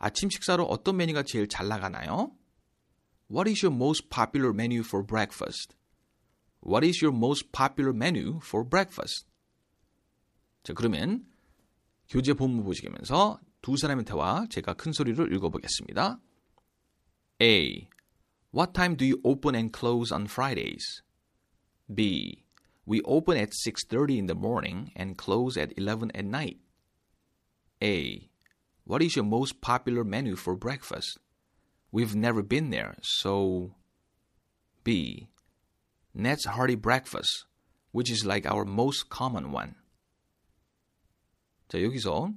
아침 식사로 어떤 메뉴가 제일 잘 나가나요? What is your most popular menu for breakfast? What is your most popular menu for breakfast? 자, 그러면 교재 본문 보시면서 두 사람의 대화 제가 큰 소리로 읽어보겠습니다. A. What time do you open and close on Fridays? B. We open at 6:30 in the morning and close at 11 at night. A. What is your most popular menu for breakfast? We've never been there, so B. Ned's hearty breakfast, which is like our most common one. 자, 여기서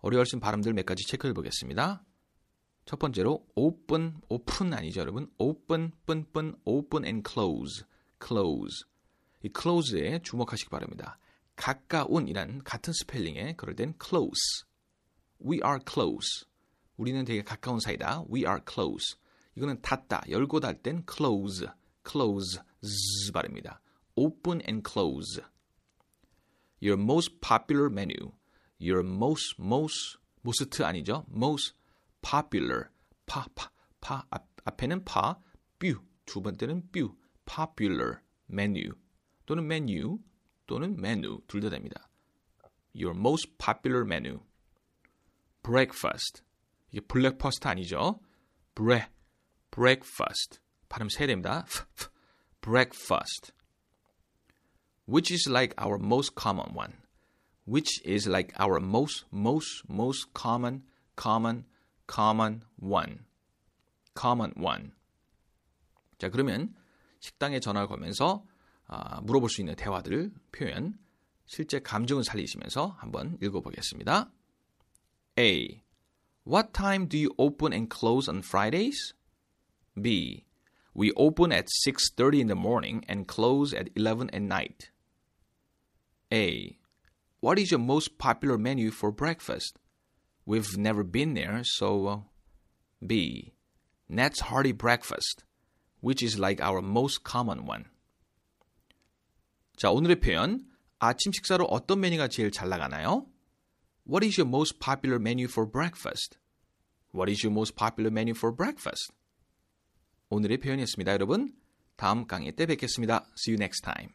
어려울 수 있는 발음들 몇 가지 체크해 보겠습니다. 첫 번째로 open, open 아니죠, 여러분? open, 쁜, 쁜, open and close, close. 이 close에 주목하시기 바랍니다. 가까운이란 같은 스펠링에 그럴 땐 close. We are close. 우리는 되게 가까운 사이다. We are close. 이거는 닫다, 열고 닫을 땐 close, close, z 발음입니다. open and close. Your most popular menu. Your most, most, most 아니죠? most popular. 파, 파, 파, 앞, 앞에는 파, 뷰, 두 번째는 뷰, popular, menu. 또는 menu, 또는 menu, 둘 다 됩니다. Your most popular menu. Breakfast. 이게 블랙퍼스트 아니죠? bre, breakfast. 발음 세야 됩니다. breakfast. Which is like our most common one. Which is like our most, most, most common, common, common one. common one. 자, 그러면 식당에 전화를 걸면서 아, 물어볼 수 있는 대화들 표현 실제 감정을 살리시면서 한번 읽어보겠습니다. A. What time do you open and close on Fridays? B. We open at 6:30 in the morning and close at 11 at night. A. What is your most popular menu for breakfast? We've never been there, so uh, B. Ned's hearty breakfast, which is like our most common one. 자, 오늘의 표현. 아침 식사로 어떤 메뉴가 제일 잘 나가나요? What is your most popular menu for breakfast? What is your most popular menu for breakfast? 오늘의 표현이었습니다, 여러분. 다음 강의 때 뵙겠습니다. See you next time.